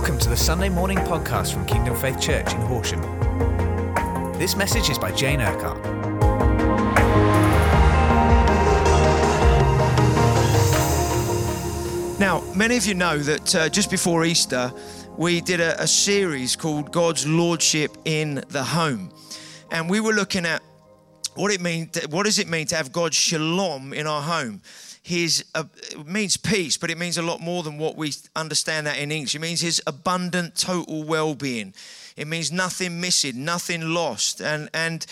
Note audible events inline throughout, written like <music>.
Welcome to the Sunday morning podcast from Kingdom Faith Church in Horsham. This message is by Jane Urquhart. Now, many of you know that uh, just before Easter, we did a, a series called God's Lordship in the Home. And we were looking at what it means, what does it mean to have God's shalom in our home? His uh, it means peace, but it means a lot more than what we understand that in English. It means his abundant, total well-being. It means nothing missing, nothing lost, and and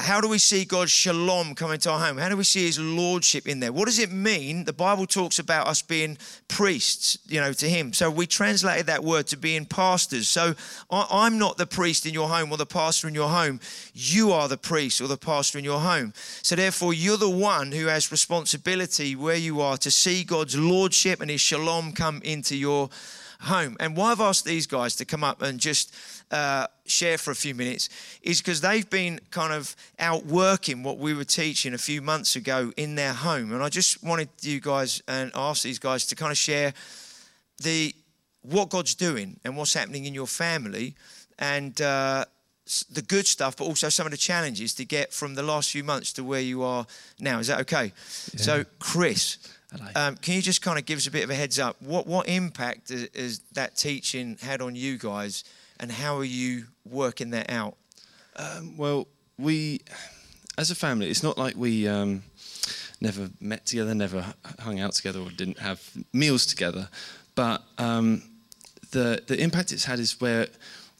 how do we see God's shalom come into our home? How do we see his lordship in there? What does it mean? The Bible talks about us being priests, you know, to him. So we translated that word to being pastors. So I, am not the priest in your home or the pastor in your home. You are the priest or the pastor in your home. So therefore, you're the one who has responsibility where you are to see God's lordship and his shalom come into your home. And why I've asked these guys to come up and just uh, share for a few minutes is because they've been kind of out working what we were teaching a few months ago in their home. And I just wanted you guys and ask these guys to kind of share the what God's doing and what's happening in your family and uh, the good stuff, but also some of the challenges to get from the last few months to where you are now. Is that okay? Yeah. So, Chris. Um, can you just kind of give us a bit of a heads up? What what impact has that teaching had on you guys, and how are you working that out? Um, well, we, as a family, it's not like we um, never met together, never hung out together, or didn't have meals together. But um, the the impact it's had is where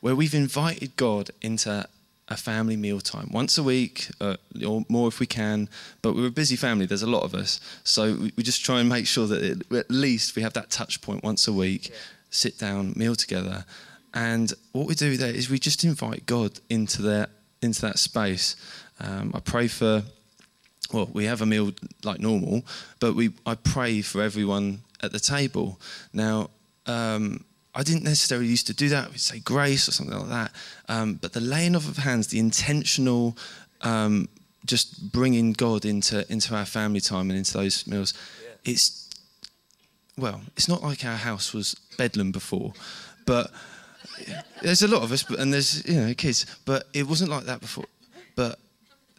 where we've invited God into a family meal time. Once a week uh, or more if we can but we're a busy family there's a lot of us. So we, we just try and make sure that it, at least we have that touch point once a week yeah. sit down meal together. And what we do there is we just invite god into that into that space. Um, i pray for well we have a meal like normal but we i pray for everyone at the table. Now um, I didn't necessarily used to do that. We'd say grace or something like that. Um, but the laying of hands, the intentional, um, just bringing God into into our family time and into those meals, yeah. it's well, it's not like our house was bedlam before, but there's a lot of us, and there's you know kids, but it wasn't like that before. But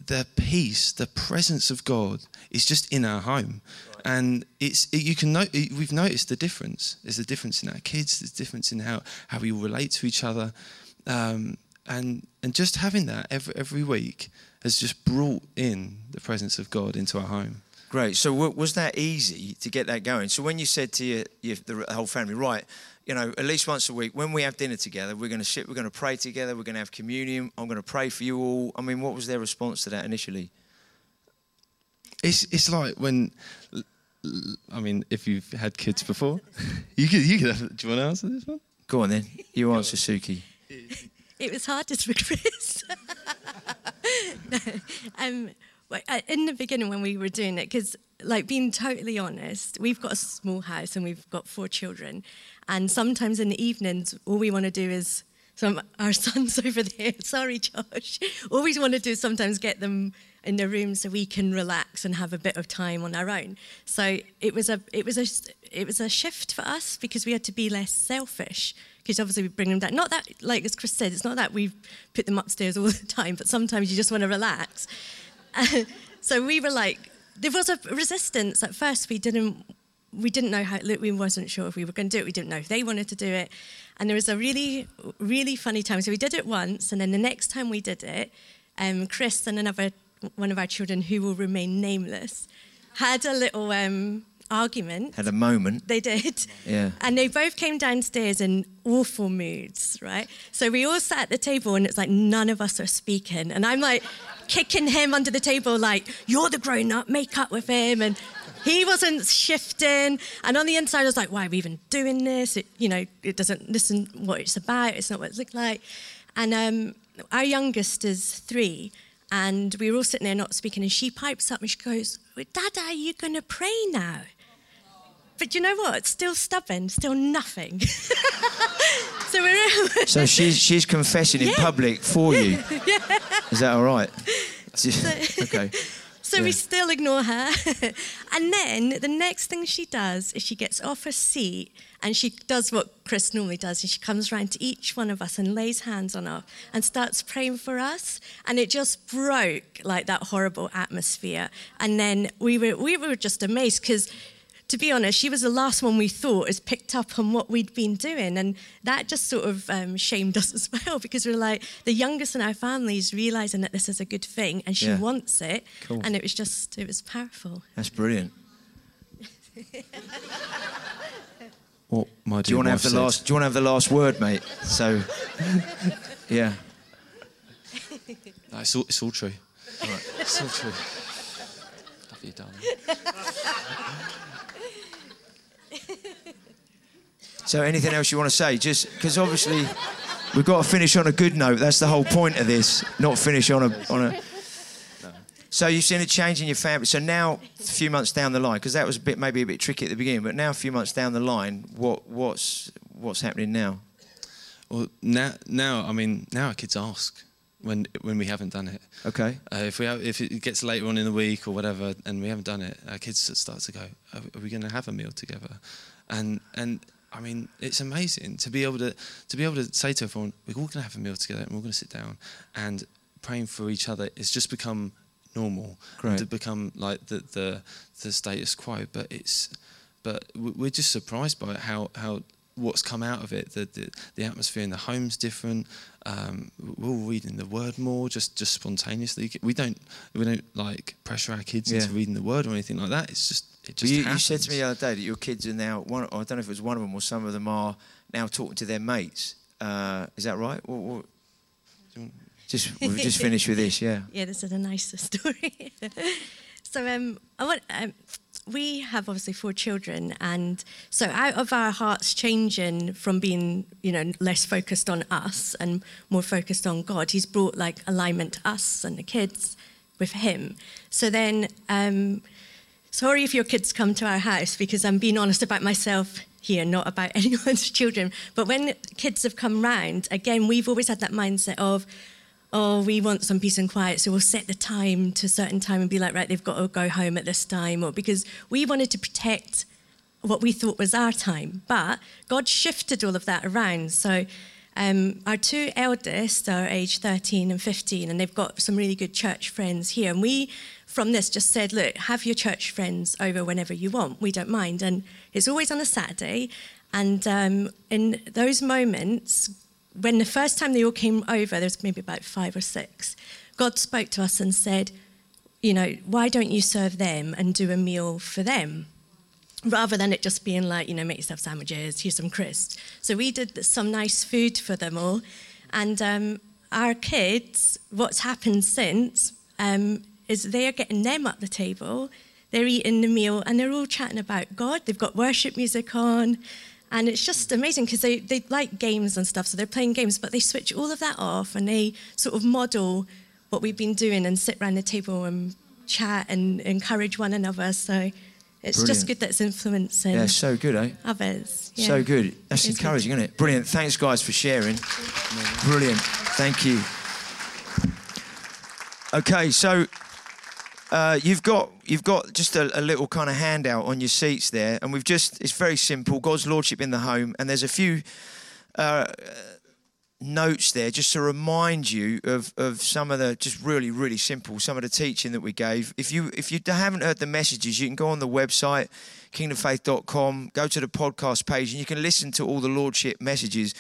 the peace, the presence of God is just in our home and it's it, you can know we've noticed the difference. There's a difference in our kids. There's a difference in how how we relate to each other, um, and and just having that every every week has just brought in the presence of God into our home. Great. So w- was that easy to get that going? So when you said to your, your the whole family, right, you know, at least once a week, when we have dinner together, we're going to sit, we're going to pray together, we're going to have communion. I'm going to pray for you all. I mean, what was their response to that initially? It's it's like when I mean, if you've had kids before, <laughs> you could. You could. Have, do you want to answer this one? Go on then. You answer, Suki. It was hardest for Chris. no, um, in the beginning when we were doing it, because like being totally honest, we've got a small house and we've got four children, and sometimes in the evenings, all we want to do is some our <laughs> sons over there. Sorry, Josh. All we want to do is sometimes get them in the room so we can relax and have a bit of time on our own. So it was a it was a it was a shift for us because we had to be less selfish because obviously we bring them down. Not that like as Chris said, it's not that we put them upstairs all <laughs> the time, but sometimes you just want to relax. <laughs> so we were like there was a resistance at first. We didn't we didn't know how we wasn't sure if we were going to do it. We didn't know if they wanted to do it. And there was a really really funny time. So we did it once, and then the next time we did it, um, Chris and another one of our children, who will remain nameless, had a little um, argument. Had a moment. They did. Yeah. And they both came downstairs in awful moods, right? So we all sat at the table and it's like none of us are speaking. And I'm like kicking him under the table, like, you're the grown up, make up with him. And he wasn't shifting. And on the inside, I was like, why are we even doing this? It, you know, it doesn't listen what it's about. It's not what it looks like. And um, our youngest is three. And we were all sitting there not speaking, and she pipes up and she goes, Dada, are you going to pray now? But you know what? Still stubborn, still nothing. <laughs> so we're. <laughs> so she's she's confessing in yeah. public for you. <laughs> yeah. Is that all right? So, okay. So Yeah. we still ignore her. and then the next thing she does is she gets off her seat and she does what Chris normally does. And she comes round to each one of us and lays hands on us and starts praying for us. And it just broke like that horrible atmosphere. And then we were, we were just amazed because to be honest, she was the last one we thought has picked up on what we'd been doing. And that just sort of um, shamed <laughs> us as well because we're like, the youngest in our family is realizing that this is a good thing and she Yeah. wants it. Cool. And it was just, it was powerful. That's brilliant. <laughs> What my Do you want to have the last? Do you want to have the last word, mate? So, <laughs> yeah. No, it's all, it's all true. It's all true. Love you, darling. So, anything else you want to say? Just because obviously we've got to finish on a good note. That's the whole point of this. Not finish on a on a. So you've seen a change in your family. So now, a few months down the line, because that was a bit maybe a bit tricky at the beginning, but now a few months down the line, what what's what's happening now? Well, now, now, I mean, now our kids ask when when we haven't done it. Okay. Uh, if we have, if it gets later on in the week or whatever, and we haven't done it, our kids start to go, "Are, are we going to have a meal together?" And and I mean, it's amazing to be able to to be able to say to everyone, "We're all going to have a meal together, and we're going to sit down and praying for each other." It's just become normal Great. to become like the the the status quo. But it's but we're just surprised by it, how how what's come out of it. The the, the atmosphere in the home's different. Um, we're all reading the word more, just just spontaneously. We don't we don't like pressure our kids into reading the word or anything like that. It's just it just you, you said to me the other day that your kids are now one. I don't know if it was one of them or some of them are now talking to their mates. Uh, is that right? Just <laughs> we've just finished with this, yeah. Yeah, this is a nicer <laughs> story. so um, I want, um, we have obviously four children, and so out of our hearts changing from being, you know, less focused on us and more focused on God, He's brought like alignment to us and the kids with Him. So then, um, sorry if your kids come to our house because I'm being honest about myself here, not about <laughs> anyone's children. But when kids have come round, again, we've always had that mindset of, oh, we want some peace and quiet, so we'll set the time to a certain time and be like, right, they've got to go home at this time, or because we wanted to protect what we thought was our time. But God shifted all of that around. So um, our two eldest are age 13 and 15, and they've got some really good church friends here. And we, from this, just said, look, have your church friends over whenever you want. We don't mind. And it's always on a Saturday. And um, in those moments, when the first time they all came over, there was maybe about five or six, God spoke to us and said, you know, why don't you serve them and do a meal for them? Rather than it just being like, you know, make yourself sandwiches, here's some crisps. So we did some nice food for them all. And um, our kids, what's happened since um, is they are getting them at the table, they're eating the meal, and they're all chatting about God. They've got worship music on. And it's just amazing because they, they like games and stuff, so they're playing games, but they switch all of that off and they sort of model what we've been doing and sit around the table and chat and encourage one another. So it's Brilliant. just good that it's influencing Yeah, so good, eh? others. Yeah. So good. That's It's good. encouraging, isn't it? Brilliant. Thanks, guys, for sharing. Brilliant. Thank you. Okay, so uh, you've got you've got just a, a little kind of handout on your seats there, and we've just it's very simple. God's lordship in the home, and there's a few uh, notes there just to remind you of, of some of the just really really simple some of the teaching that we gave. If you if you haven't heard the messages, you can go on the website kingdomfaith.com, go to the podcast page, and you can listen to all the lordship messages.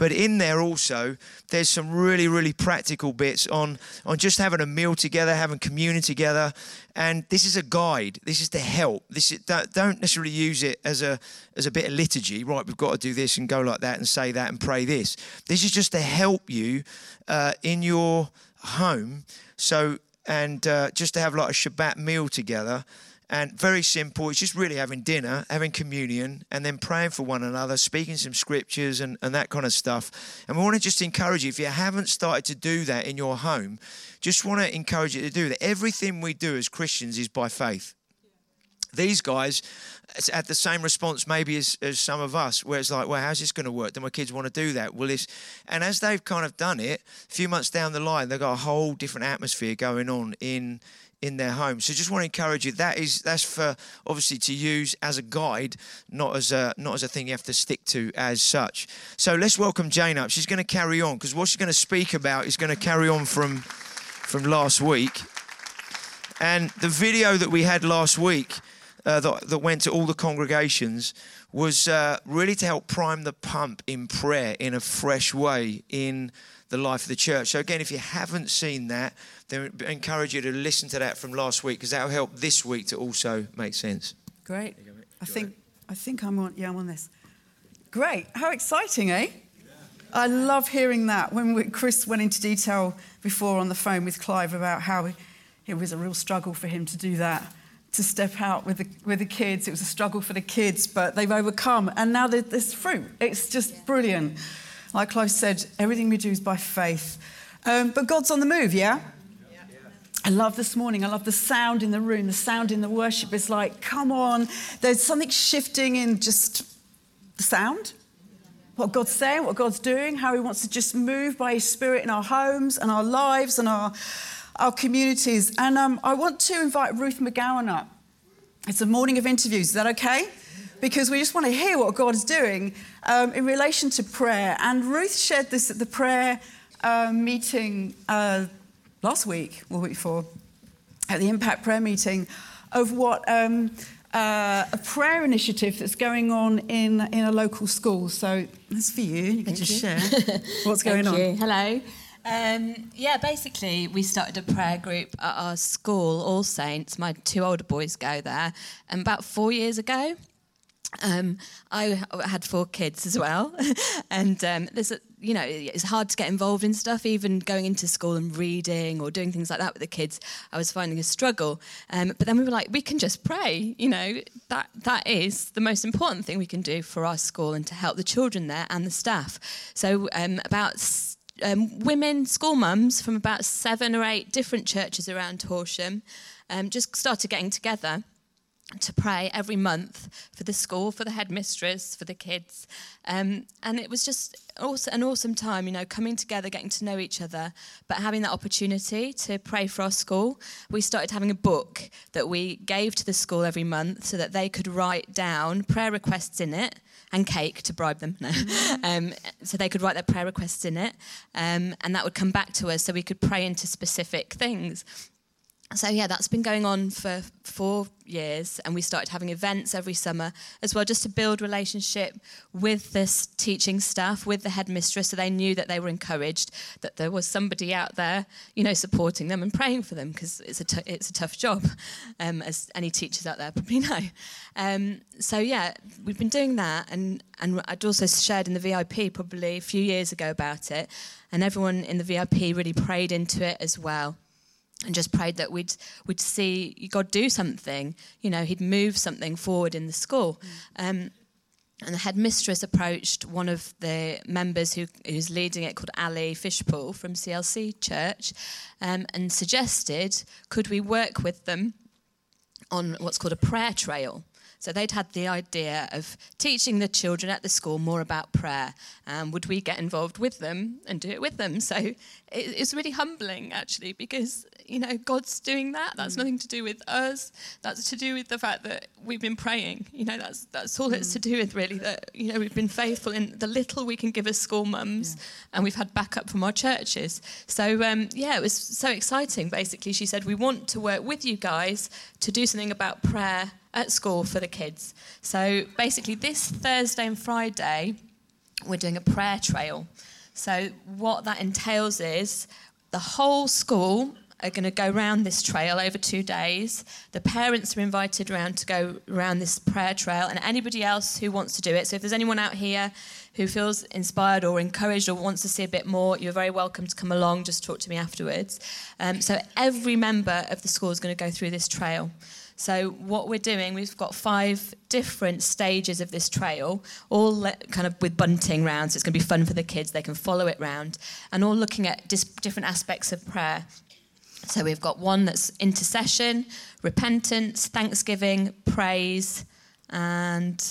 But in there also, there's some really, really practical bits on, on just having a meal together, having communion together. And this is a guide. This is to help. This is, don't don't necessarily use it as a as a bit of liturgy. Right, we've got to do this and go like that and say that and pray this. This is just to help you uh, in your home. So and uh, just to have like a Shabbat meal together. And very simple. It's just really having dinner, having communion, and then praying for one another, speaking some scriptures and, and that kind of stuff. And we want to just encourage you, if you haven't started to do that in your home, just want to encourage you to do that. Everything we do as Christians is by faith. These guys had the same response maybe as, as some of us, where it's like, well, how's this going to work? Do my kids want to do that? Well, this, and as they've kind of done it, a few months down the line, they've got a whole different atmosphere going on in in their home. So just want to encourage you. That is that's for obviously to use as a guide, not as a not as a thing you have to stick to as such. So let's welcome Jane up. She's going to carry on because what she's going to speak about is going to carry on from from last week. And the video that we had last week uh, that, that went to all the congregations was uh, really to help prime the pump in prayer in a fresh way in the life of the church. So, again, if you haven't seen that, then I encourage you to listen to that from last week because that will help this week to also make sense. Great. I think I think I'm on. Yeah, I'm on this. Great. How exciting, eh? I love hearing that. When we, Chris went into detail before on the phone with Clive about how it was a real struggle for him to do that, to step out with the, with the kids. It was a struggle for the kids, but they've overcome. And now there's fruit. It's just brilliant. Like Clive said, everything we do is by faith. Um, but God's on the move, yeah? I love this morning. I love the sound in the room, the sound in the worship. is like, come on. There's something shifting in just the sound, what God's saying, what God's doing, how He wants to just move by His Spirit in our homes and our lives and our, our communities. And um, I want to invite Ruth McGowan up. It's a morning of interviews. Is that okay? Because we just want to hear what God is doing um, in relation to prayer. And Ruth shared this at the prayer uh, meeting. Uh, last week or week before at the Impact Prayer meeting of what um, uh, a prayer initiative that's going on in, in a local school. So that's for you. You can just share what's <laughs> going Thank on. You. Hello. Um, yeah, basically, we started a prayer group at our school, All Saints. My two older boys go there. And about four years ago, um, I had four kids as well, <laughs> and um, there's a, you know it's hard to get involved in stuff. Even going into school and reading or doing things like that with the kids, I was finding a struggle. Um, but then we were like, we can just pray. You know that that is the most important thing we can do for our school and to help the children there and the staff. So um, about um, women school mums from about seven or eight different churches around Horsham um, just started getting together to pray every month for the school, for the headmistress, for the kids. Um, and it was just also an awesome time, you know, coming together, getting to know each other, but having that opportunity to pray for our school. We started having a book that we gave to the school every month so that they could write down prayer requests in it and cake to bribe them. No. <laughs> Um, so they could write their prayer requests in it, um, and that would come back to us so we could pray into specific things so yeah that's been going on for four years and we started having events every summer as well just to build relationship with this teaching staff with the headmistress so they knew that they were encouraged that there was somebody out there you know supporting them and praying for them because it's a t- it's a tough job <laughs> um, as any teachers out there probably <laughs> know. Um, so yeah we've been doing that and and I'd also shared in the VIP probably a few years ago about it and everyone in the VIP really prayed into it as well and just prayed that we'd we'd see God do something. You know, He'd move something forward in the school. Mm. Um, and the headmistress approached one of the members who, who's leading it, called Ali Fishpool from CLC Church, um, and suggested could we work with them on what's called a prayer trail. So they'd had the idea of teaching the children at the school more about prayer. Um, would we get involved with them and do it with them? So it, it's really humbling, actually, because you know God's doing that. That's mm. nothing to do with us. That's to do with the fact that we've been praying. You know, that's that's all mm. it's to do with really. That you know we've been faithful in the little we can give as school mums, yeah. and we've had backup from our churches. So um, yeah, it was so exciting. Basically, she said we want to work with you guys to do something about prayer at school for the kids. So basically, this Thursday and Friday, we're doing a prayer trail. So, what that entails is the whole school are going to go round this trail over two days. The parents are invited around to go around this prayer trail, and anybody else who wants to do it. So, if there's anyone out here who feels inspired or encouraged or wants to see a bit more, you're very welcome to come along. Just talk to me afterwards. Um, so, every member of the school is going to go through this trail. So, what we're doing, we've got five different stages of this trail, all kind of with bunting rounds. So it's going to be fun for the kids, they can follow it round, and all looking at dis- different aspects of prayer. So, we've got one that's intercession, repentance, thanksgiving, praise, and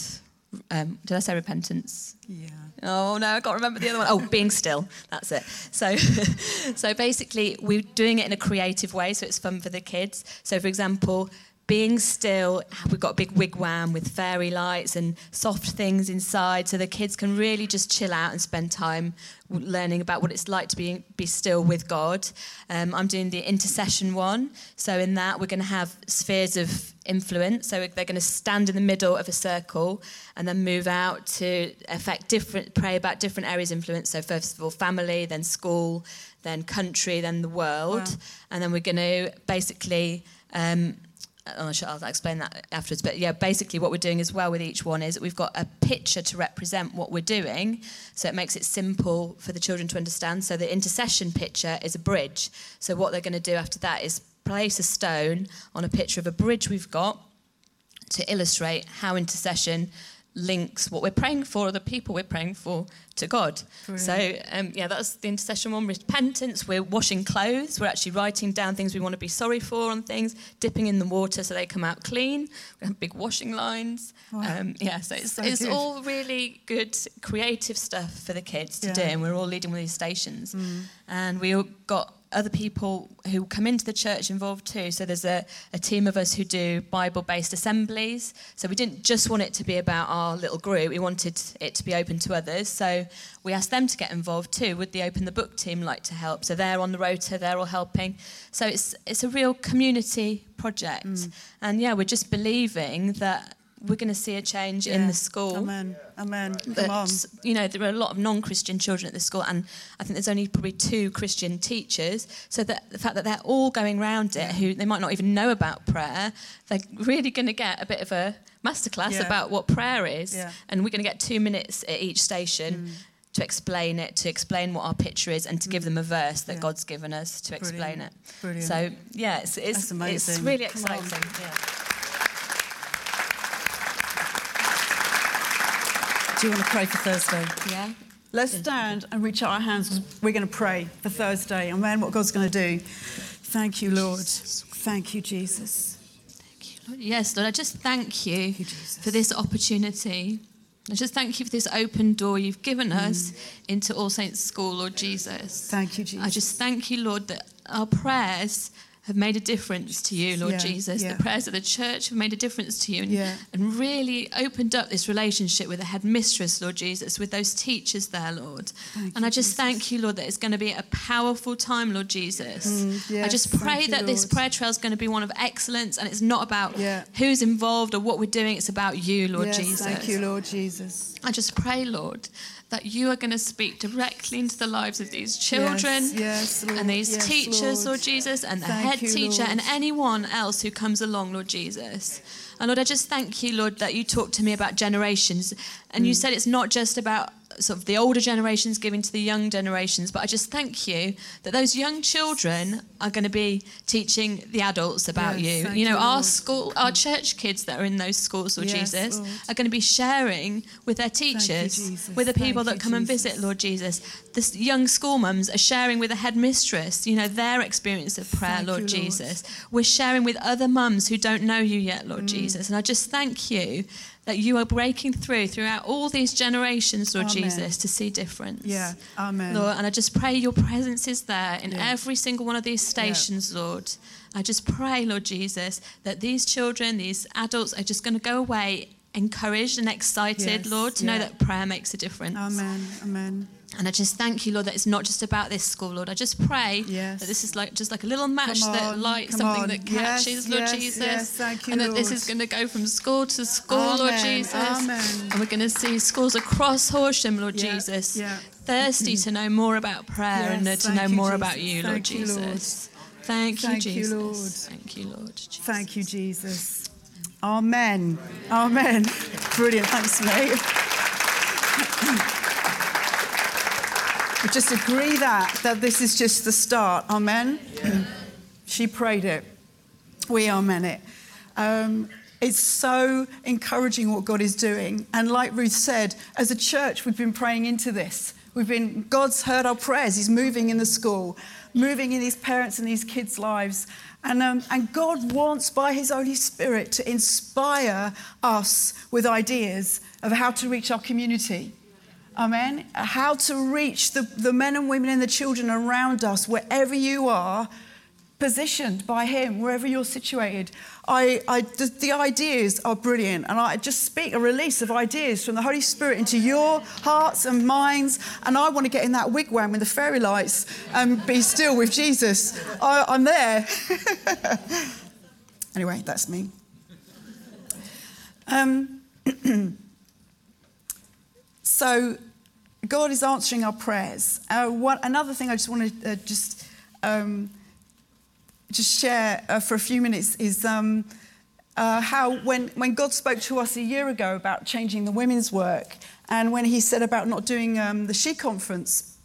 um, did I say repentance? Yeah. Oh no, I can't remember the other one. Oh, being still. That's it. So, <laughs> so basically, we're doing it in a creative way, so it's fun for the kids. So, for example, being still, we've got a big wigwam with fairy lights and soft things inside, so the kids can really just chill out and spend time learning about what it's like to be be still with God. Um, I'm doing the intercession one, so in that we're going to have spheres of influence. So they're going to stand in the middle of a circle and then move out to affect different, pray about different areas of influence. So first of all, family, then school, then country, then the world, Wow. and then we're going to basically. Um, I'll sh- I'll explain that afterwards. But yeah, basically, what we're doing as well with each one is we've got a picture to represent what we're doing. So it makes it simple for the children to understand. So the intercession picture is a bridge. So what they're going to do after that is place a stone on a picture of a bridge we've got to illustrate how intercession links what we're praying for or the people we're praying for to God. So, um, yeah, that's the intercession one. Repentance, we're washing clothes. We're actually writing down things we want to be sorry for on things, dipping in the water so they come out clean. We have big washing lines. Um, yeah, so it's, So it's good. all really good creative stuff for the kids to Yeah. do. And we're all leading with these stations. And we all got other people who come into the church involved too. So there's a, a team of us who do Bible based assemblies. So we didn't just want it to be about our little group, we wanted it to be open to others. So we asked them to get involved too. Would the Open the Book team like to help? So they're on the rota, they're all helping. So it's, it's a real community project. Mm. And yeah, we're just believing that we're going to see a change in the school Amen. Amen. Come on. you know there are a lot of non-christian children at the school and i think there's only probably two christian teachers so that the fact that they're all going around it who they might not even know about prayer they're really going to get a bit of a masterclass Yeah. about what prayer is Yeah. and we're going to get two minutes at each station mm. to explain it to explain what our picture is and to give mm. them a verse that Yeah. god's given us to explain it Brilliant. so yeah it's, it's, it's really Come on. exciting Do you want to pray for Thursday? yeah Let's stand and reach out our hands. We're going to pray for Thursday and man, what God's going to do. Thank you, Lord. Thank you, Jesus. Thank you, Lord. Yes, Lord, I just thank you, you, for this opportunity. I just thank you for this open door you've given us into All Saints School, Lord Jesus. Mm. Thank you, Jesus. I just thank you, Lord, that our prayers have made a difference to you, Lord Yeah, Jesus. yeah. The prayers of the church have made a difference to you and, Yeah. and really opened up this relationship with the headmistress, Lord Jesus, with those teachers there, Lord. Thank and you, I just Jesus. thank you, Lord, that it's going to be a powerful time, Lord Jesus. I Mm, yes, just thank pray you, that this prayer trail is going to be one of excellence and it's not about who's involved or what we're doing, it's about you, Lord yes, Jesus. Thank you, Lord Jesus. I just pray, Lord, that you are going to speak directly into the lives of these children Yes, yes, Lord. and these Yes, teachers, Lord. Lord. Jesus, and the Thank head you, teacher Lord. and anyone else who comes along, Lord Jesus. And Lord, I just thank you, Lord, that you talked to me about generations. And Mm. you said it's not just about sort of the older generations giving to the young generations, but I just thank you that those young children are going to be teaching the adults about Yes, you. You know, you, our Lord. school, our church kids that are in those schools, Lord Yes, Jesus, Lord. are going to be sharing with their teachers, Jesus. with the people Thank that you, come and visit, Lord Jesus. The young school mums are sharing with the headmistress, you know, their experience of prayer, Thank you, Lord. Jesus. We're sharing with other mums who don't know you yet, Lord Mm. Jesus. And I just thank you that you are breaking through throughout all these generations, Lord Amen. Jesus, to see difference. Yeah, amen. Lord, and I just pray your presence is there in Yeah. every single one of these stations, Lord. I just pray, Lord Jesus, that these children, these adults are just going to go away encouraged and excited, Yes, Lord, to know that prayer makes a difference. Amen. Amen. And I just thank you, Lord, that it's not just about this school, Lord. I just pray Yes. that this is like just like a little match Come that on, lights something on. that Yes, catches, Lord yes, Jesus. yes, thank you, and that this is going to go from school to school, Lord Jesus. amen. And we're going to see schools across Horsham, Lord Yeah, Jesus, yeah. thirsty to know more about prayer and to know you, more Jesus. about you, Lord Thank you, Lord. Jesus. Thank you, Thank you, Jesus. Lord. Thank you, Lord. Jesus. Thank you, Jesus. Amen. Amen. Brilliant. Thanks, mate. <laughs> Just agree that that this is just the start. Amen. <clears throat> she prayed it. We amen it. Um, it's so encouraging what God is doing. And like Ruth said, as a church, we've been praying into this We've been, God's heard our prayers. He's moving in the school, moving in these parents and these kids' lives. And, um, and God wants, by His Holy Spirit, to inspire us with ideas of how to reach our community. Amen. How to reach the, the men and women and the children around us, wherever you are, positioned by Him, wherever you're situated. I, I, the, the, ideas are brilliant, and I just speak a release of ideas from the Holy Spirit into your hearts and minds. And I want to get in that wigwam with the fairy lights and be still with Jesus. I, I'm there. <laughs> anyway, that's me. Um, <clears throat> so, God is answering our prayers. Uh, one, another thing I just want to uh, just um, just share uh, for a few minutes is um, uh, how when, when God spoke to us a year ago about changing the women's work, and when He said about not doing um, the She Conference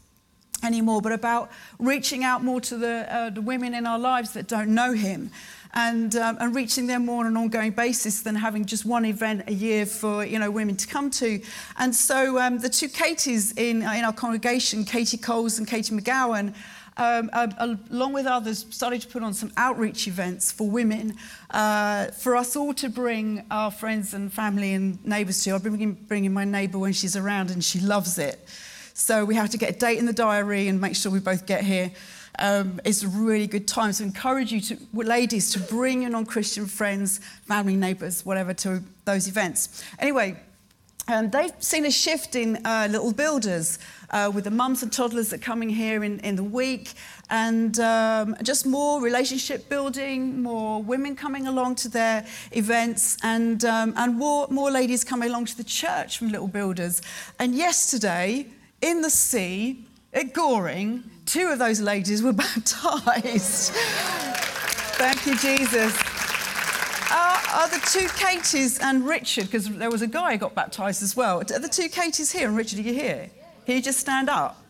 anymore, but about reaching out more to the, uh, the women in our lives that don't know Him. And, um, and reaching them more on an ongoing basis than having just one event a year for you know women to come to. And so um, the two Katies in, in our congregation, Katie Coles and Katie McGowan, um, uh, along with others, started to put on some outreach events for women uh, for us all to bring our friends and family and neighbours to. I've been bringing my neighbour when she's around and she loves it. So we have to get a date in the diary and make sure we both get here. Um, it's a really good time. So encourage you to, ladies, to bring your non-Christian friends, family, neighbours, whatever, to those events. Anyway, um, they've seen a shift in uh, little builders uh, with the mums and toddlers that are coming here in, in the week, and um, just more relationship building, more women coming along to their events, and, um, and more, more ladies coming along to the church from Little Builders. And yesterday, in the sea at Goring, two of those ladies were <laughs> baptized. Thank you, Jesus. Are, are, the two Katies and Richard, because there was a guy who got baptized as well. Are the two Katies here? And Richard, are you here? Can you just stand up?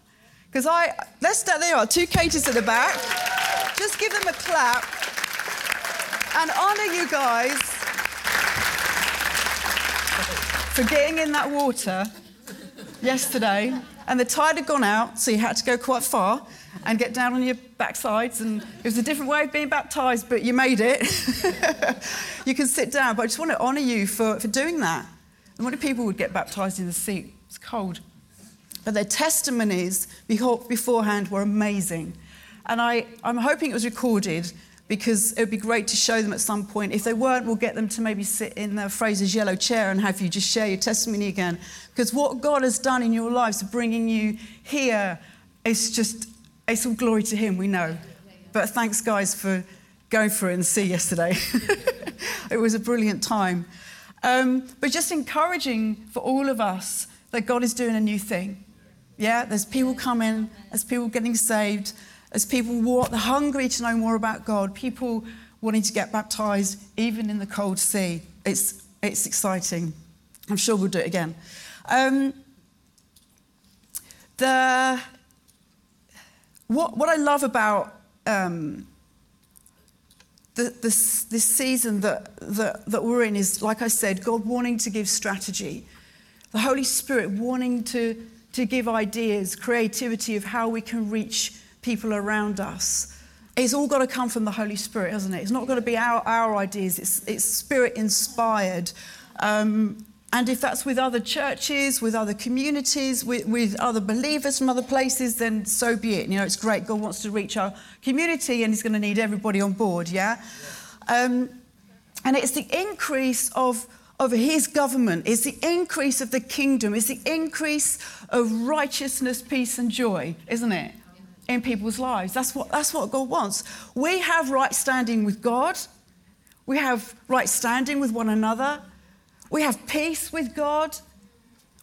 Because I, let's there are, two Katies at the back. Just give them a clap and honour you guys for getting in that water yesterday. And the tide had gone out, so you had to go quite far and get down on your backsides. And it was a different way of being baptized, but you made it. <laughs> you can sit down, but I just want to honor you for, for doing that. And many people would get baptized in the sea? It's cold. But their testimonies beforehand were amazing. And I, I'm hoping it was recorded because it would be great to show them at some point. If they weren't, we'll get them to maybe sit in the Fraser's yellow chair and have you just share your testimony again. Because what God has done in your lives, bringing you here, is just it's all glory to Him, we know. But thanks, guys, for going for it the sea yesterday. <laughs> it was a brilliant time. Um, but just encouraging for all of us that God is doing a new thing. Yeah, there's people coming, there's people getting saved, there's people walk, hungry to know more about God, people wanting to get baptized, even in the cold sea. It's, it's exciting. I'm sure we'll do it again. Um, the what, what I love about um, the, this, this season that, that, that we're in is, like I said, God wanting to give strategy, the Holy Spirit wanting to, to give ideas, creativity of how we can reach people around us. It's all got to come from the Holy Spirit, hasn't it? It's not got to be our, our ideas, it's, it's spirit inspired. Um, and if that's with other churches, with other communities, with, with, other believers from other places, then so be it. You know, it's great. God wants to reach our community and He's going to need everybody on board, yeah? Um, and it's the increase of, of His government, it's the increase of the kingdom, it's the increase of righteousness, peace, and joy, isn't it? In people's lives. That's what, that's what God wants. We have right standing with God, we have right standing with one another. We have peace with God.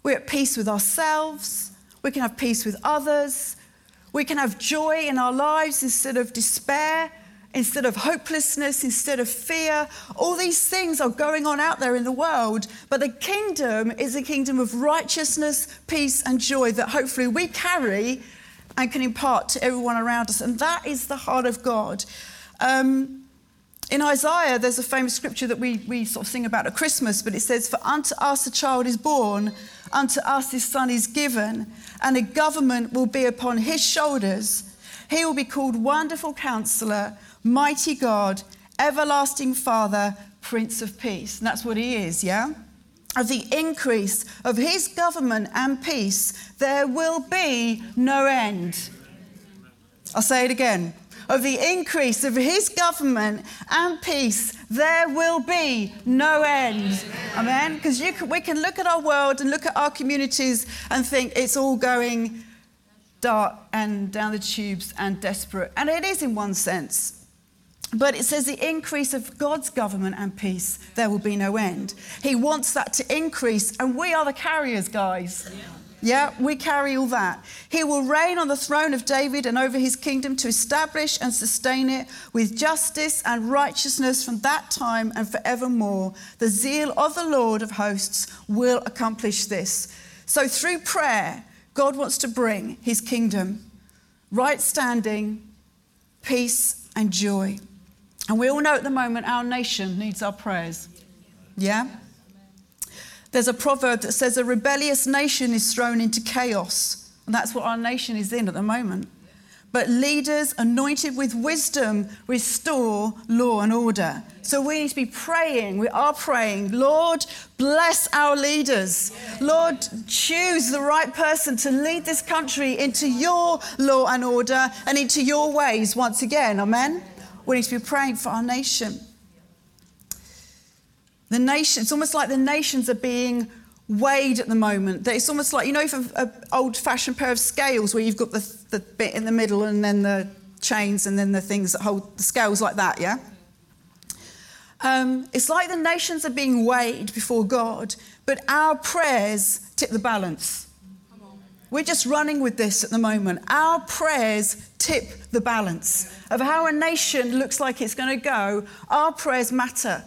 We're at peace with ourselves. We can have peace with others. We can have joy in our lives instead of despair, instead of hopelessness, instead of fear. All these things are going on out there in the world, but the kingdom is a kingdom of righteousness, peace, and joy that hopefully we carry and can impart to everyone around us. And that is the heart of God. Um, in Isaiah, there's a famous scripture that we, we sort of sing about at Christmas, but it says, For unto us a child is born, unto us his son is given, and a government will be upon his shoulders. He will be called Wonderful Counselor, Mighty God, Everlasting Father, Prince of Peace. And that's what he is, yeah? Of the increase of his government and peace, there will be no end. I'll say it again of the increase of his government and peace, there will be no end. Amen? Because we can look at our world and look at our communities and think it's all going dark and down the tubes and desperate. And it is in one sense. But it says the increase of God's government and peace, there will be no end. He wants that to increase, and we are the carriers, guys. Yeah. Yeah, we carry all that. He will reign on the throne of David and over his kingdom to establish and sustain it with justice and righteousness from that time and forevermore. The zeal of the Lord of hosts will accomplish this. So, through prayer, God wants to bring his kingdom, right standing, peace, and joy. And we all know at the moment our nation needs our prayers. Yeah? There's a proverb that says a rebellious nation is thrown into chaos. And that's what our nation is in at the moment. But leaders anointed with wisdom restore law and order. So we need to be praying. We are praying. Lord, bless our leaders. Lord, choose the right person to lead this country into your law and order and into your ways once again. Amen. We need to be praying for our nation. The nation, it's almost like the nations are being weighed at the moment. It's almost like, you know, an old fashioned pair of scales where you've got the, the bit in the middle and then the chains and then the things that hold the scales like that, yeah? Um, it's like the nations are being weighed before God, but our prayers tip the balance. We're just running with this at the moment. Our prayers tip the balance of how a nation looks like it's going to go. Our prayers matter.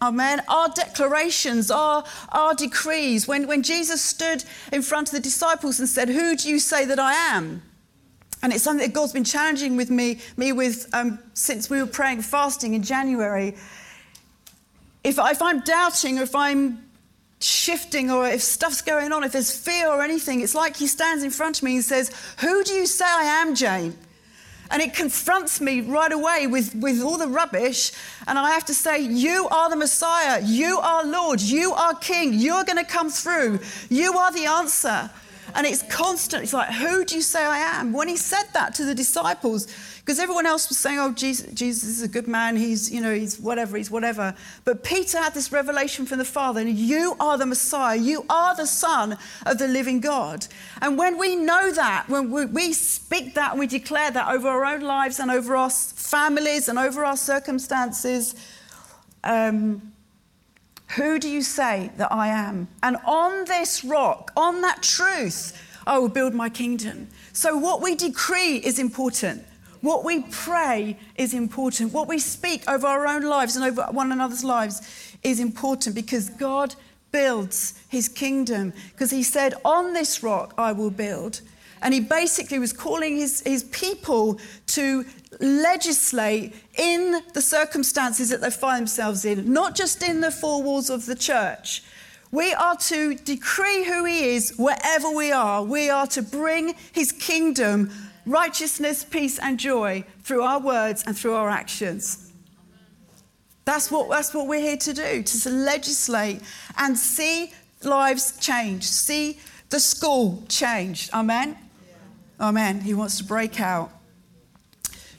Amen. Our declarations, our, our decrees. When, when Jesus stood in front of the disciples and said, Who do you say that I am? And it's something that God's been challenging with me, me with um, since we were praying fasting in January. If, if I'm doubting or if I'm shifting or if stuff's going on, if there's fear or anything, it's like he stands in front of me and says, Who do you say I am, Jane? And it confronts me right away with, with all the rubbish. And I have to say, You are the Messiah. You are Lord. You are King. You're going to come through. You are the answer. And it's constant. It's like, Who do you say I am? When he said that to the disciples, because everyone else was saying, oh, Jesus, Jesus is a good man. He's, you know, he's whatever, he's whatever. But Peter had this revelation from the Father, and you are the Messiah. You are the Son of the living God. And when we know that, when we, speak that we declare that over our own lives and over our families and over our circumstances, um, who do you say that I am? And on this rock, on that truth, I will build my kingdom. So, what we decree is important. What we pray is important. What we speak over our own lives and over one another's lives is important because God builds his kingdom. Because he said, On this rock I will build. And he basically was calling his, his people to legislate in the circumstances that they find themselves in, not just in the four walls of the church. We are to decree who he is wherever we are. We are to bring his kingdom righteousness, peace, and joy through our words and through our actions. That's what, that's what we're here to do, to legislate and see lives change, see the school change. Amen? Amen. He wants to break out.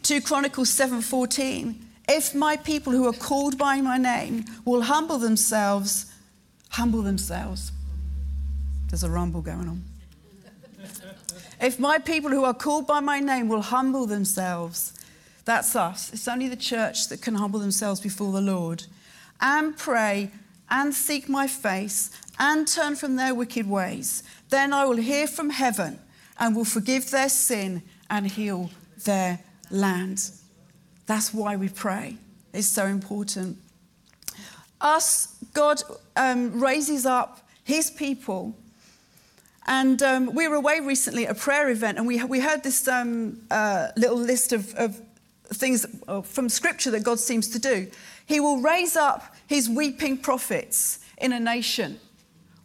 2 Chronicles 7:14. If my people who are called by my name will humble themselves, humble themselves. There's a rumble going on. If my people who are called by my name will humble themselves, that's us. It's only the church that can humble themselves before the Lord and pray and seek my face and turn from their wicked ways. Then I will hear from heaven and will forgive their sin and heal their land. That's why we pray. It's so important. Us, God um, raises up his people and um, we were away recently at a prayer event, and we, we heard this um, uh, little list of, of things uh, from Scripture that God seems to do. He will raise up his weeping prophets in a nation.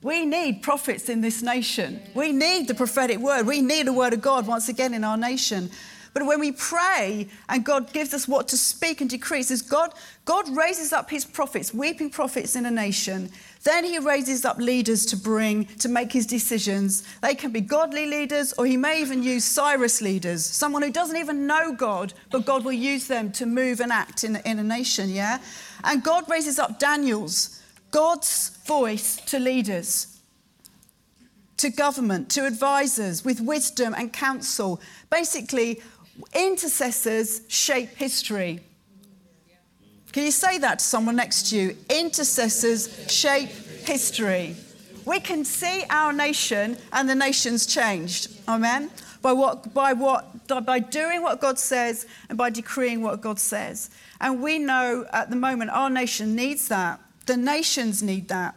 We need prophets in this nation. We need the prophetic word. We need the word of God once again in our nation. But when we pray and God gives us what to speak and decree, says God, God raises up his prophets, weeping prophets in a nation. Then he raises up leaders to bring, to make his decisions. They can be godly leaders, or he may even use Cyrus leaders, someone who doesn't even know God, but God will use them to move and act in, in a nation, yeah? And God raises up Daniels, God's voice to leaders to government, to advisors with wisdom and counsel. Basically, intercessors shape history. Can you say that to someone next to you? Intercessors shape history. We can see our nation and the nation's changed. Amen. By what by what by doing what God says and by decreeing what God says. And we know at the moment our nation needs that. The nations need that.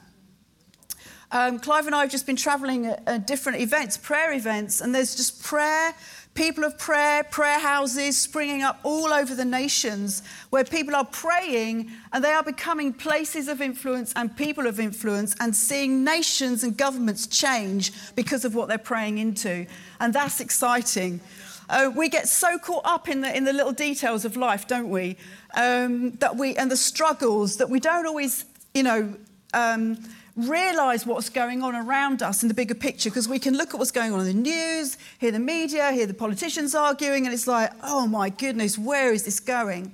Um, Clive and I have just been traveling at, at different events, prayer events, and there's just prayer people of prayer, prayer houses springing up all over the nations where people are praying and they are becoming places of influence and people of influence and seeing nations and governments change because of what they're praying into. And that's exciting. Uh, we get so caught up in the, in the little details of life, don't we? Um, that we and the struggles that we don't always, you know, um, realize what's going on around us in the bigger picture because we can look at what's going on in the news, hear the media, hear the politicians arguing, and it's like, oh my goodness, where is this going?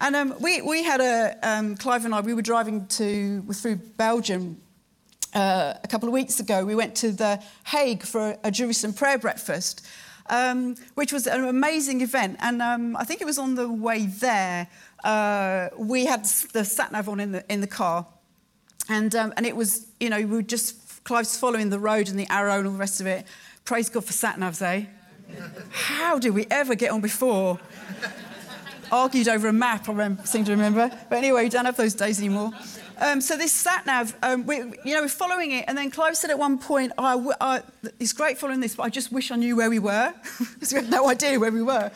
And um, we, we had a, um, Clive and I, we were driving to, through Belgium uh, a couple of weeks ago. We went to The Hague for a, a Jerusalem prayer breakfast, um, which was an amazing event. And um, I think it was on the way there, uh, we had the sat nav on in the, in the car. And, um, and it was, you know, we were just, Clive's following the road and the arrow and all the rest of it. Praise God for sat navs, eh? How did we ever get on before? Argued over a map, I remember, seem to remember. But anyway, we don't have those days anymore. Um, so this sat nav, um, you know, we're following it, and then Clive said at one point, I, I, "It's great following this, but I just wish I knew where we were, <laughs> because we had no idea where we were."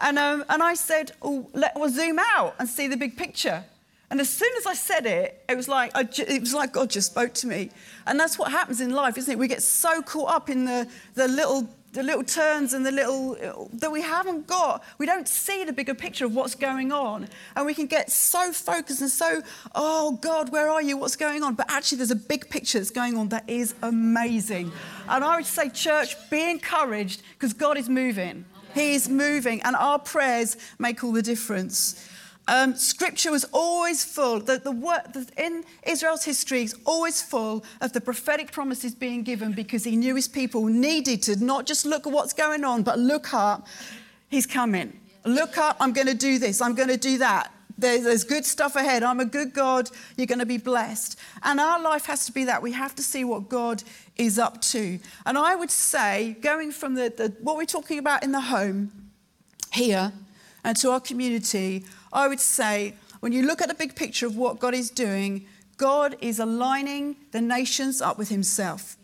And, um, and I said, "Oh, let us zoom out and see the big picture." And as soon as I said it, it was like ju- it was like God just spoke to me. And that's what happens in life, isn't it? We get so caught up in the, the little the little turns and the little that we haven't got. We don't see the bigger picture of what's going on. And we can get so focused and so, oh God, where are you? What's going on? But actually there's a big picture that's going on that is amazing. And I would say, church, be encouraged because God is moving. He is moving, and our prayers make all the difference. Um, scripture was always full, the, the, the, in Israel's history, is always full of the prophetic promises being given because he knew his people needed to not just look at what's going on, but look up, he's coming. Look up, I'm going to do this, I'm going to do that. There's, there's good stuff ahead. I'm a good God. You're going to be blessed. And our life has to be that. We have to see what God is up to. And I would say, going from the, the what we're talking about in the home here and to our community, I would say when you look at the big picture of what God is doing, God is aligning the nations up with Himself.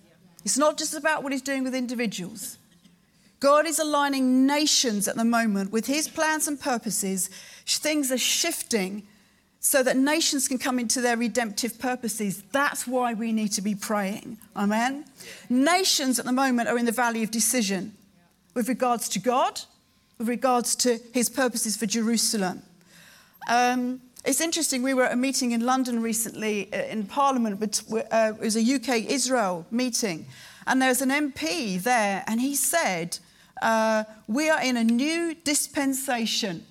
It's not just about what He's doing with individuals. God is aligning nations at the moment with His plans and purposes. Things are shifting so that nations can come into their redemptive purposes. That's why we need to be praying. Amen? Nations at the moment are in the valley of decision with regards to God, with regards to His purposes for Jerusalem. Um, it's interesting, we were at a meeting in London recently uh, in Parliament, but uh, it was a UK Israel meeting, and there was an MP there, and he said, uh, We are in a new dispensation.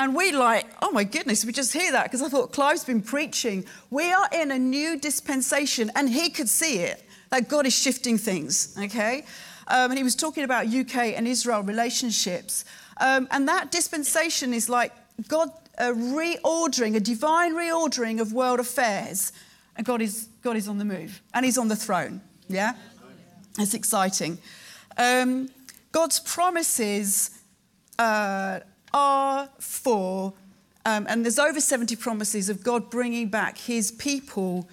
And we like, oh my goodness, we just hear that because I thought Clive's been preaching. We are in a new dispensation, and he could see it, that God is shifting things, okay? Um, and he was talking about UK and Israel relationships. Um, and that dispensation is like God a reordering, a divine reordering of world affairs. And God is, God is on the move and He's on the throne. Yeah? It's exciting. Um, God's promises uh, are for, um, and there's over 70 promises of God bringing back His people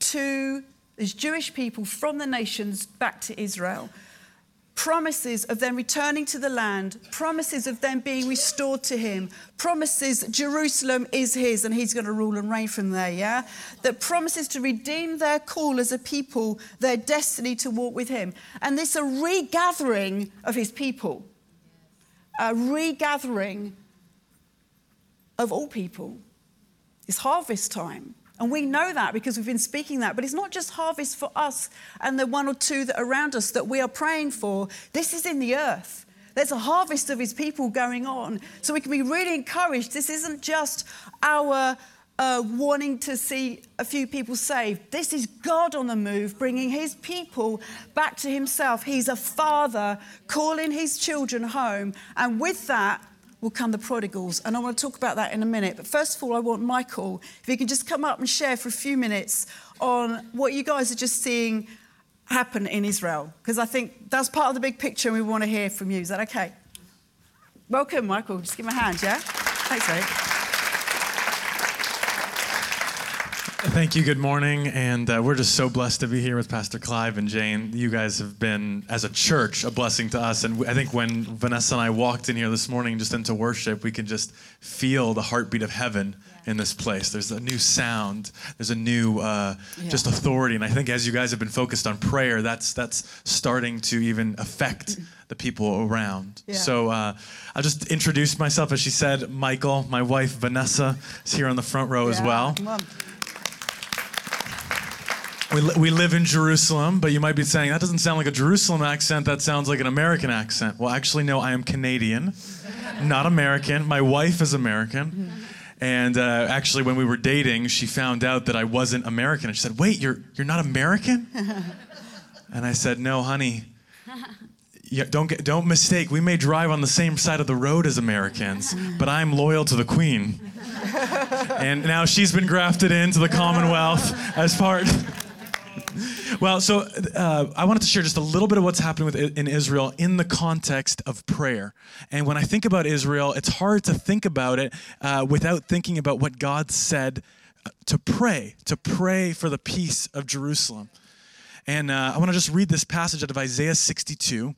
to, His Jewish people from the nations back to Israel promises of them returning to the land, promises of them being restored to him, promises Jerusalem is his and he's going to rule and reign from there, yeah? That promises to redeem their call as a people, their destiny to walk with him. And this a regathering of his people, a regathering of all people. It's harvest time. And we know that because we've been speaking that. But it's not just harvest for us and the one or two that are around us that we are praying for. This is in the earth. There's a harvest of his people going on. So we can be really encouraged. This isn't just our uh, wanting to see a few people saved. This is God on the move, bringing his people back to himself. He's a father calling his children home. And with that, will come the prodigals. And I want to talk about that in a minute. But first of all, I want Michael, if he can just come up and share for a few minutes on what you guys are just seeing happen in Israel. Because I think that's part of the big picture and we want to hear from you. Is that okay? Welcome, Michael. Just give him a hand, yeah? Thanks, Eric. Thank you. Good morning. And uh, we're just so blessed to be here with Pastor Clive and Jane. You guys have been, as a church, a blessing to us. And I think when Vanessa and I walked in here this morning just into worship, we can just feel the heartbeat of heaven in this place. There's a new sound. There's a new uh, yeah. just authority. And I think as you guys have been focused on prayer, that's that's starting to even affect the people around. Yeah. So uh, I'll just introduce myself. As she said, Michael, my wife Vanessa is here on the front row yeah. as well. We, li- we live in Jerusalem, but you might be saying, that doesn't sound like a Jerusalem accent, that sounds like an American accent. Well, actually, no, I am Canadian, not American. My wife is American. And uh, actually, when we were dating, she found out that I wasn't American. And she said, Wait, you're, you're not American? <laughs> And I said, No, honey. Yeah, don't, get, don't mistake. We may drive on the same side of the road as Americans, but I'm loyal to the Queen. <laughs> and now she's been grafted into the Commonwealth as part well, so uh, I wanted to share just a little bit of what's happening with, in Israel in the context of prayer. And when I think about Israel, it's hard to think about it uh, without thinking about what God said uh, to pray, to pray for the peace of Jerusalem. And uh, I want to just read this passage out of Isaiah 62.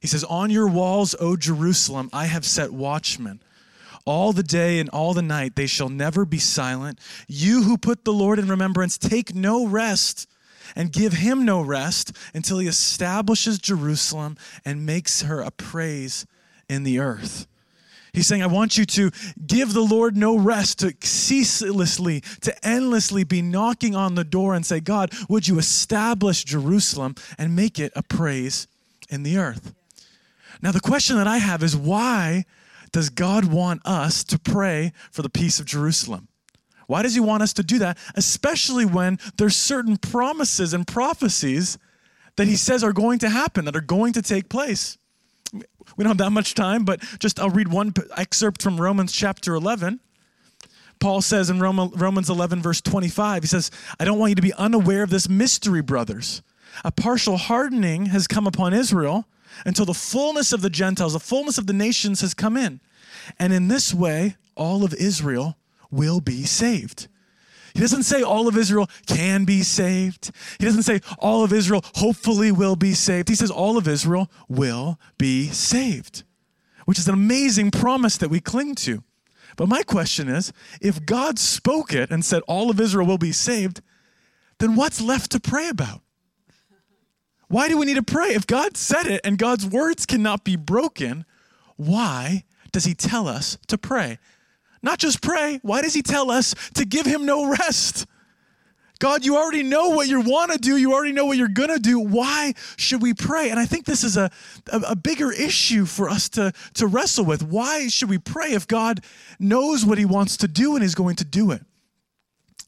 He says, On your walls, O Jerusalem, I have set watchmen. All the day and all the night they shall never be silent. You who put the Lord in remembrance, take no rest and give him no rest until he establishes Jerusalem and makes her a praise in the earth. He's saying, I want you to give the Lord no rest, to ceaselessly, to endlessly be knocking on the door and say, God, would you establish Jerusalem and make it a praise in the earth? Now, the question that I have is why does God want us to pray for the peace of Jerusalem? Why does he want us to do that? Especially when there's certain promises and prophecies that he says are going to happen, that are going to take place. We don't have that much time, but just I'll read one excerpt from Romans chapter 11. Paul says in Romans 11, verse 25, he says, I don't want you to be unaware of this mystery, brothers. A partial hardening has come upon Israel until the fullness of the Gentiles, the fullness of the nations has come in. And in this way, all of Israel will be saved. He doesn't say all of Israel can be saved. He doesn't say all of Israel hopefully will be saved. He says all of Israel will be saved, which is an amazing promise that we cling to. But my question is if God spoke it and said all of Israel will be saved, then what's left to pray about? Why do we need to pray? If God said it and God's words cannot be broken, why does He tell us to pray? Not just pray. Why does he tell us to give him no rest? God, you already know what you want to do. You already know what you're going to do. Why should we pray? And I think this is a, a, a, bigger issue for us to, to wrestle with. Why should we pray if God knows what he wants to do and is going to do it?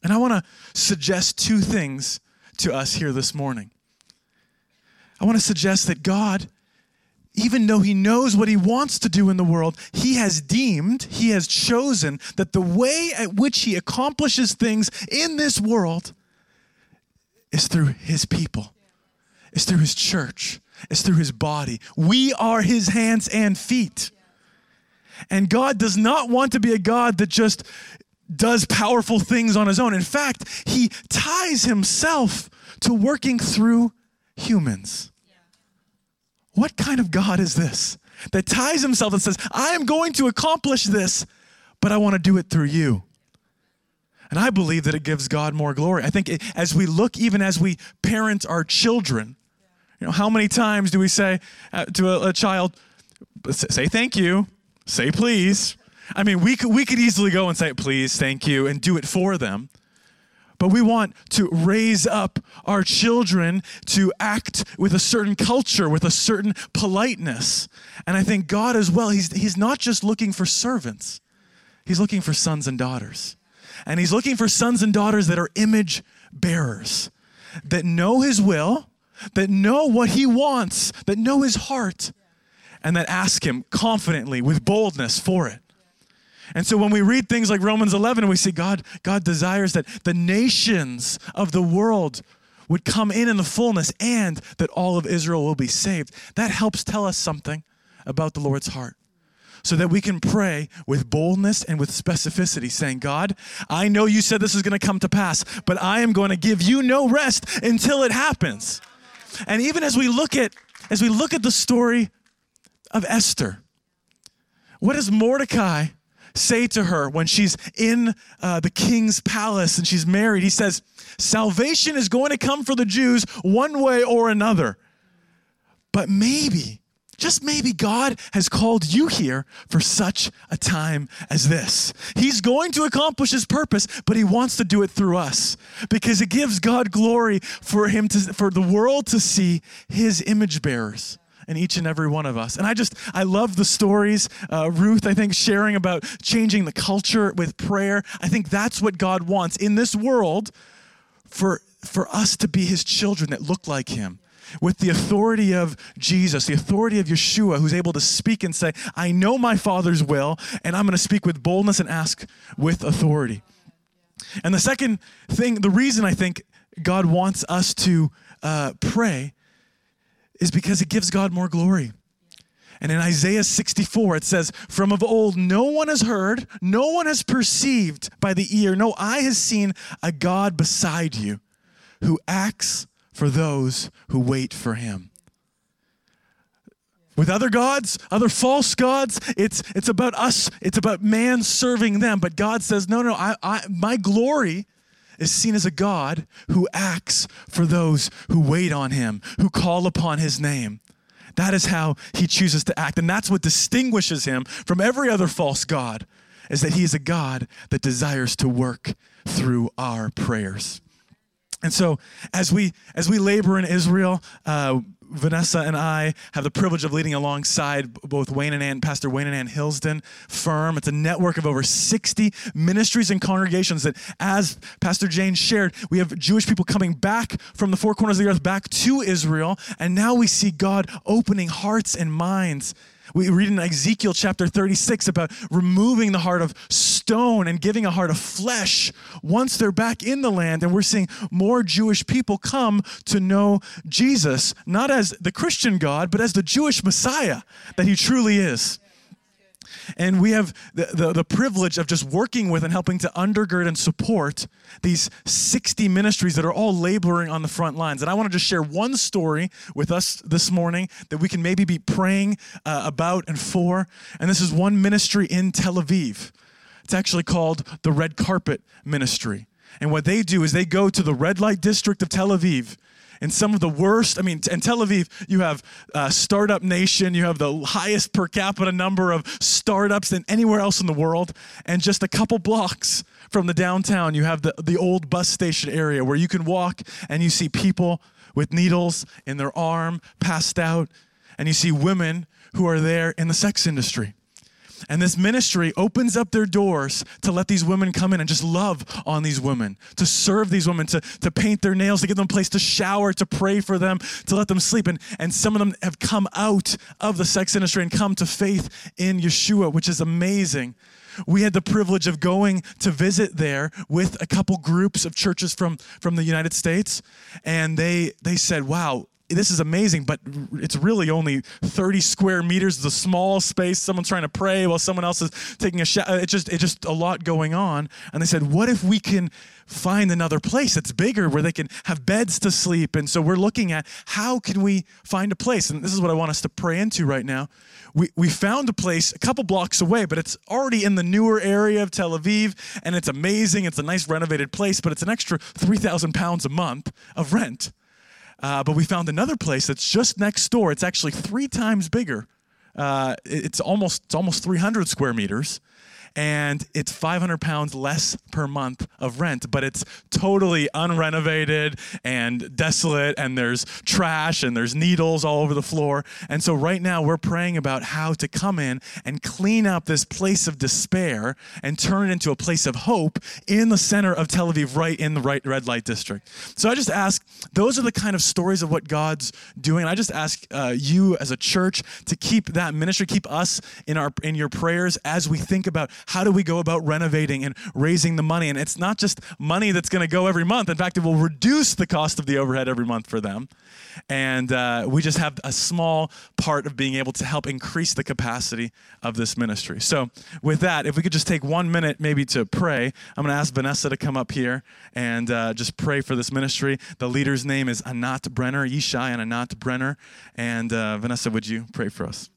And I want to suggest two things to us here this morning. I want to suggest that God even though he knows what he wants to do in the world, he has deemed, he has chosen that the way at which he accomplishes things in this world is through his people, is through his church, is through his body. We are his hands and feet. And God does not want to be a God that just does powerful things on his own. In fact, he ties himself to working through humans. What kind of God is this that ties himself and says, I am going to accomplish this, but I want to do it through you? And I believe that it gives God more glory. I think it, as we look, even as we parent our children, you know, how many times do we say uh, to a, a child, say thank you, say please? I mean, we could, we could easily go and say please, thank you, and do it for them. But we want to raise up our children to act with a certain culture, with a certain politeness. And I think God as well, He's, he's not just looking for servants, He's looking for sons and daughters. And He's looking for sons and daughters that are image bearers, that know His will, that know what He wants, that know His heart, and that ask Him confidently with boldness for it. And so when we read things like Romans 11 and we see God, God desires that the nations of the world would come in in the fullness and that all of Israel will be saved, that helps tell us something about the Lord's heart. So that we can pray with boldness and with specificity, saying, God, I know you said this is going to come to pass, but I am going to give you no rest until it happens. And even as we look at as we look at the story of Esther, what does Mordecai say to her when she's in uh, the king's palace and she's married. He says, Salvation is going to come for the Jews one way or another. But maybe, just maybe, God has called you here for such a time as this. He's going to accomplish his purpose, but he wants to do it through us because it gives God glory for him to, for the world to see his image bearers in each and every one of us. And I just, I love the stories. Uh, Ruth, I think, sharing about changing the culture with prayer. I think that's what God wants in this world for, for us to be his children that look like him. With the authority of Jesus, the authority of Yeshua, who's able to speak and say, I know my Father's will, and I'm going to speak with boldness and ask with authority. And the second thing, the reason I think God wants us to uh, pray is because it gives God more glory. And in Isaiah 64, it says, From of old, no one has heard, no one has perceived by the ear, no eye has seen a God beside you who acts for those who wait for him. With other gods, other false gods, it's, it's about us, it's about man serving them. But God says, No, no, I, I, my glory is seen as a God who acts for those who wait on him, who call upon his name. That is how he chooses to act. And that's what distinguishes him from every other false God, is that he is a God that desires to work through our prayers. And so as we as we labor in Israel, uh, Vanessa and I have the privilege of leading alongside both Wayne and Ann, Pastor Wayne and Ann Hilsden Firm. It's a network of over 60 ministries and congregations that, as Pastor Jane shared, we have Jewish people coming back from the four corners of the earth back to Israel. And now we see God opening hearts and minds we read in Ezekiel chapter 36 about removing the heart of stone and giving a heart of flesh once they're back in the land. And we're seeing more Jewish people come to know Jesus, not as the Christian God, but as the Jewish Messiah that he truly is. And we have the, the, the, privilege of just working with and helping to undergird and support these 60 ministries that are all laboring on the front lines. And I want to just share one story with us this morning that we can maybe be praying uh, about and for. And this is one ministry in Tel Aviv. It's actually called the Red Carpet Ministry. And what they do is they go to the red light district of Tel Aviv and some of the worst. I mean, in Tel Aviv, you have Startup Nation, you have the highest per capita number of startups than anywhere else in the world. And just a couple blocks from the downtown, you have the, the old bus station area where you can walk and you see people with needles in their arm, passed out, and you see women who are there in the sex industry. And this ministry opens up their doors to let these women come in and just love on these women, to serve these women, to, to paint their nails, to give them a place to shower, to pray for them, to let them sleep. And, and some of them have come out of the sex industry and come to faith in Yeshua, which is amazing. We had the privilege of going to visit there with a couple groups of churches from, from the United States. And they, they said, wow, this is amazing, but it's really only 30 square meters, the small space. Someone's trying to pray while someone else is taking a shower. Uh, it's just, it's just a lot going on. And they said, what if we can find another place that's bigger where they can have beds to sleep? And so we're looking at how can we find a place? And this is what I want us to pray into right now. We, we found a place a couple blocks away, but it's already in the newer area of Tel Aviv, and it's amazing. It's a nice renovated place, but it's an extra 3,000 pounds a month of rent. Uh, but we found another place that's just next door. It's actually three times bigger. Uh, it's almost it's almost 300 square meters, and it's 500 pounds less per month of rent, but it's totally unrenovated and desolate, and there's trash and there's needles all over the floor. And so, right now, we're praying about how to come in and clean up this place of despair and turn it into a place of hope in the center of Tel Aviv, right in the right red light district. So, I just ask those are the kind of stories of what God's doing. I just ask uh, you as a church to keep that ministry, keep us in our in your prayers as we think about how do we go about renovating and raising the money. And it's not just money that's going to go every month. In fact, it will reduce the cost of the overhead every month for them. And uh, we just have a small part of being able to help increase the capacity of this ministry. So, with that, if we could just take one minute maybe to pray, I'm going to ask Vanessa to come up here and uh, just pray for this ministry. The leader's name is Anat Brenner, Yishai and Anat Brenner. And uh, Vanessa, would you pray for us?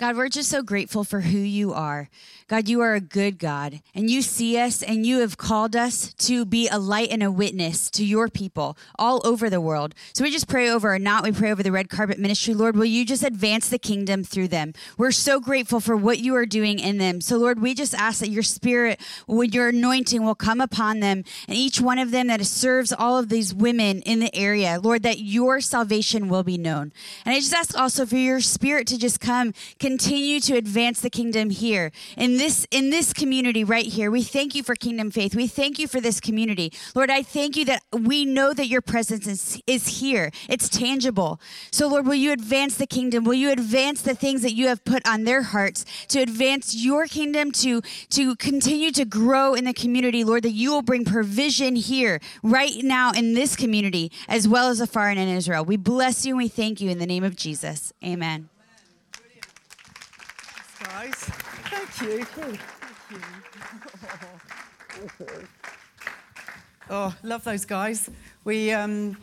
God, we're just so grateful for who you are. God, you are a good God, and you see us, and you have called us to be a light and a witness to your people all over the world. So we just pray over Anat, we pray over the red carpet ministry. Lord, will you just advance the kingdom through them? We're so grateful for what you are doing in them. So, Lord, we just ask that your spirit, your anointing, will come upon them, and each one of them that serves all of these women in the area, Lord, that your salvation will be known. And I just ask also for your spirit to just come, continue to advance the kingdom here. In this in this community right here. We thank you for Kingdom Faith. We thank you for this community. Lord, I thank you that we know that your presence is, is here. It's tangible. So Lord, will you advance the kingdom? Will you advance the things that you have put on their hearts to advance your kingdom to to continue to grow in the community, Lord, that you will bring provision here right now in this community as well as afar and in Israel. We bless you and we thank you in the name of Jesus. Amen. Guys. Thank you. Thank you. <laughs> Oh, love those guys. We, um,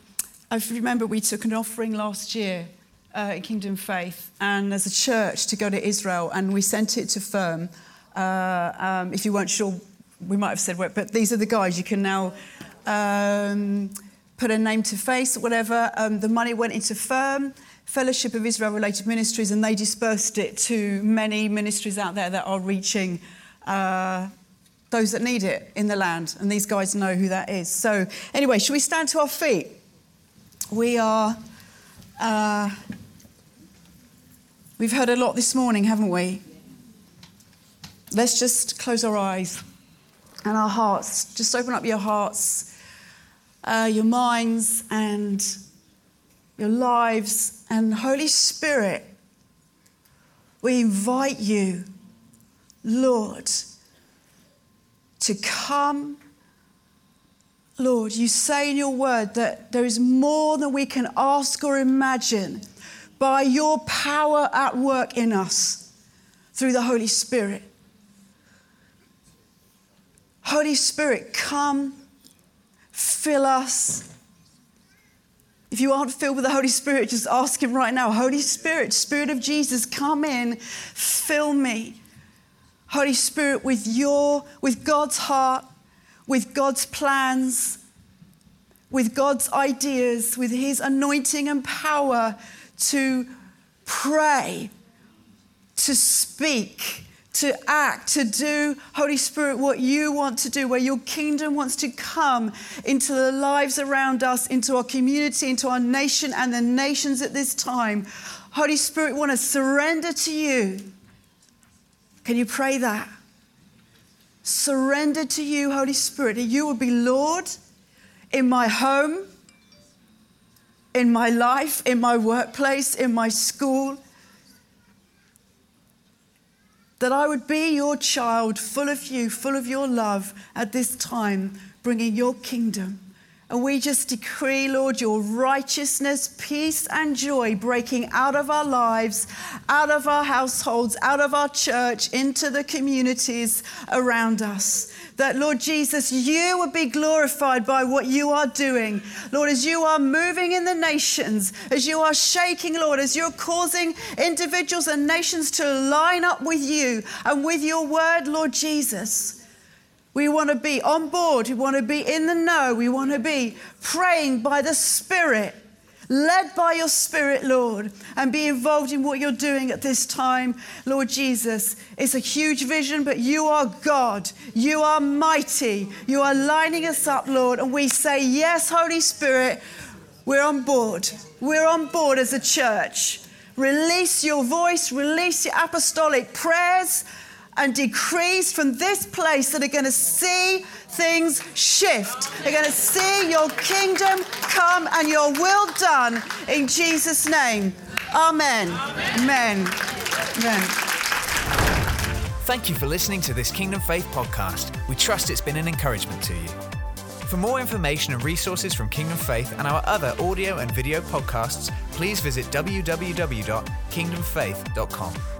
I remember we took an offering last year uh, in Kingdom Faith, and as a church to go to Israel, and we sent it to Firm. Uh, um, if you weren't sure, we might have said but these are the guys. You can now um, put a name to face, whatever. Um, the money went into Firm. Fellowship of Israel Related Ministries, and they dispersed it to many ministries out there that are reaching uh, those that need it in the land. And these guys know who that is. So, anyway, should we stand to our feet? We are. Uh, we've heard a lot this morning, haven't we? Let's just close our eyes and our hearts. Just open up your hearts, uh, your minds, and your lives. And Holy Spirit, we invite you, Lord, to come. Lord, you say in your word that there is more than we can ask or imagine by your power at work in us through the Holy Spirit. Holy Spirit, come, fill us. If you aren't filled with the Holy Spirit, just ask Him right now Holy Spirit, Spirit of Jesus, come in, fill me. Holy Spirit, with your, with God's heart, with God's plans, with God's ideas, with His anointing and power to pray, to speak, to act, to do, Holy Spirit, what you want to do, where your kingdom wants to come into the lives around us, into our community, into our nation and the nations at this time. Holy Spirit, we want to surrender to you. Can you pray that? Surrender to you, Holy Spirit, that you will be Lord in my home, in my life, in my workplace, in my school. That I would be your child, full of you, full of your love at this time, bringing your kingdom And we just decree, Lord, your righteousness, peace, and joy breaking out of our lives, out of our households, out of our church, into the communities around us. That, Lord Jesus, you would be glorified by what you are doing. Lord, as you are moving in the nations, as you are shaking, Lord, as you're causing individuals and nations to line up with you and with your word, Lord Jesus. We want to be on board. We want to be in the know. We want to be praying by the Spirit, led by your Spirit, Lord, and be involved in what you're doing at this time, Lord Jesus. It's a huge vision, but you are God. You are mighty. You are lining us up, Lord. And we say, Yes, Holy Spirit, we're on board. We're on board as a church. Release your voice, release your apostolic prayers and decrees from this place that are going to see things shift. They're going to see your kingdom come and your will done in Jesus' name. Amen. Amen. Amen. Thank you for listening to this Kingdom Faith podcast. We trust it's been an encouragement to you. For more information and resources from Kingdom Faith and our other audio and video podcasts, please visit www.kingdomfaith.com.